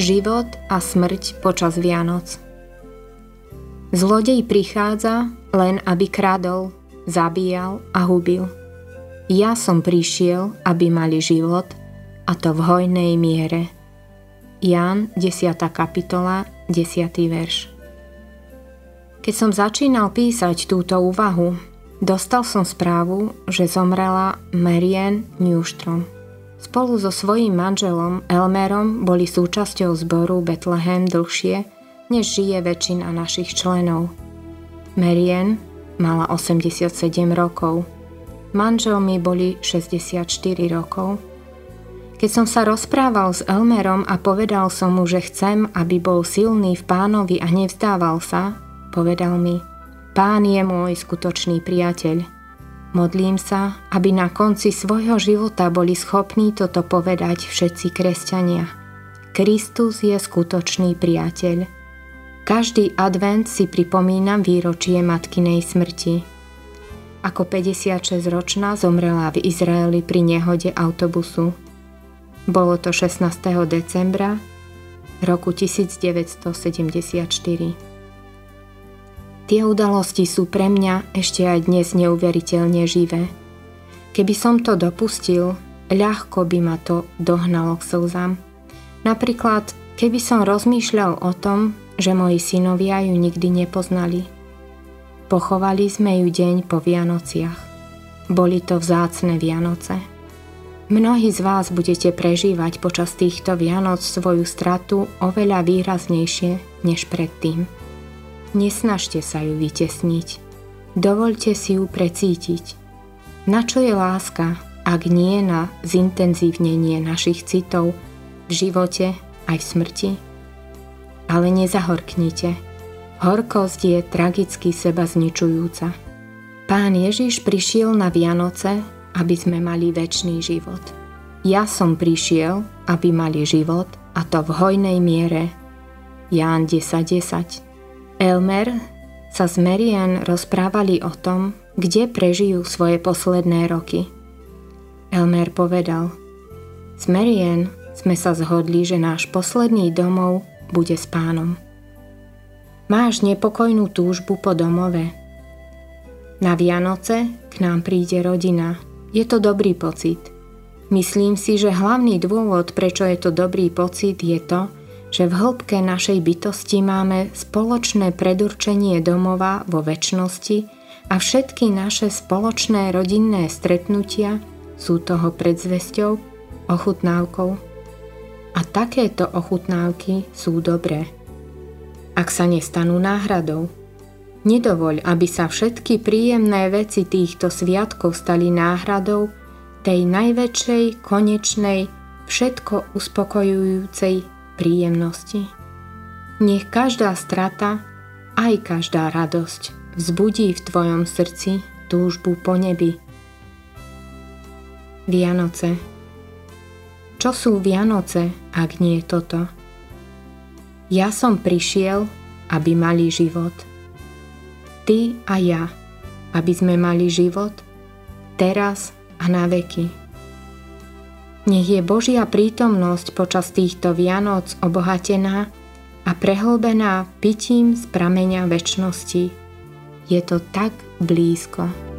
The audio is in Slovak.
Život a smrť počas Vianoc Zlodej prichádza len aby kradol, zabíjal a hubil. Ja som prišiel, aby mali život a to v hojnej miere. Ján 10. kapitola 10. verš Keď som začínal písať túto úvahu, dostal som správu, že zomrela Marianne Newstrom. Spolu so svojím manželom Elmerom boli súčasťou zboru Bethlehem dlhšie, než žije väčšina našich členov. Marian mala 87 rokov. Manžel mi boli 64 rokov. Keď som sa rozprával s Elmerom a povedal som mu, že chcem, aby bol silný v pánovi a nevzdával sa, povedal mi, pán je môj skutočný priateľ. Modlím sa, aby na konci svojho života boli schopní toto povedať všetci kresťania. Kristus je skutočný priateľ. Každý advent si pripomínam výročie matkinej smrti. Ako 56-ročná zomrela v Izraeli pri nehode autobusu. Bolo to 16. decembra roku 1974. Tie udalosti sú pre mňa ešte aj dnes neuveriteľne živé. Keby som to dopustil, ľahko by ma to dohnalo k slzám. Napríklad, keby som rozmýšľal o tom, že moji synovia ju nikdy nepoznali. Pochovali sme ju deň po Vianociach. Boli to vzácne Vianoce. Mnohí z vás budete prežívať počas týchto Vianoc svoju stratu oveľa výraznejšie než predtým. Nesnažte sa ju vytesniť. Dovolte si ju precítiť. Na čo je láska, ak nie na zintenzívnenie našich citov v živote aj v smrti? Ale nezahorknite. Horkosť je tragicky seba zničujúca. Pán Ježiš prišiel na Vianoce, aby sme mali väčší život. Ja som prišiel, aby mali život, a to v hojnej miere. Ján 10.10 10. Elmer sa s Marian rozprávali o tom, kde prežijú svoje posledné roky. Elmer povedal, s Marian sme sa zhodli, že náš posledný domov bude s pánom. Máš nepokojnú túžbu po domove. Na Vianoce k nám príde rodina. Je to dobrý pocit. Myslím si, že hlavný dôvod, prečo je to dobrý pocit, je to, že v hĺbke našej bytosti máme spoločné predurčenie domova vo väčšnosti a všetky naše spoločné rodinné stretnutia sú toho predzvesťou, ochutnávkou. A takéto ochutnávky sú dobré. Ak sa nestanú náhradou, nedovoľ, aby sa všetky príjemné veci týchto sviatkov stali náhradou tej najväčšej, konečnej, všetko uspokojujúcej príjemnosti. Nech každá strata, aj každá radosť vzbudí v tvojom srdci túžbu po nebi. Vianoce Čo sú Vianoce, ak nie toto? Ja som prišiel, aby mali život. Ty a ja, aby sme mali život, teraz a na veky. Nech je Božia prítomnosť počas týchto Vianoc obohatená a prehlbená pitím z prameňa väčšnosti. Je to tak blízko.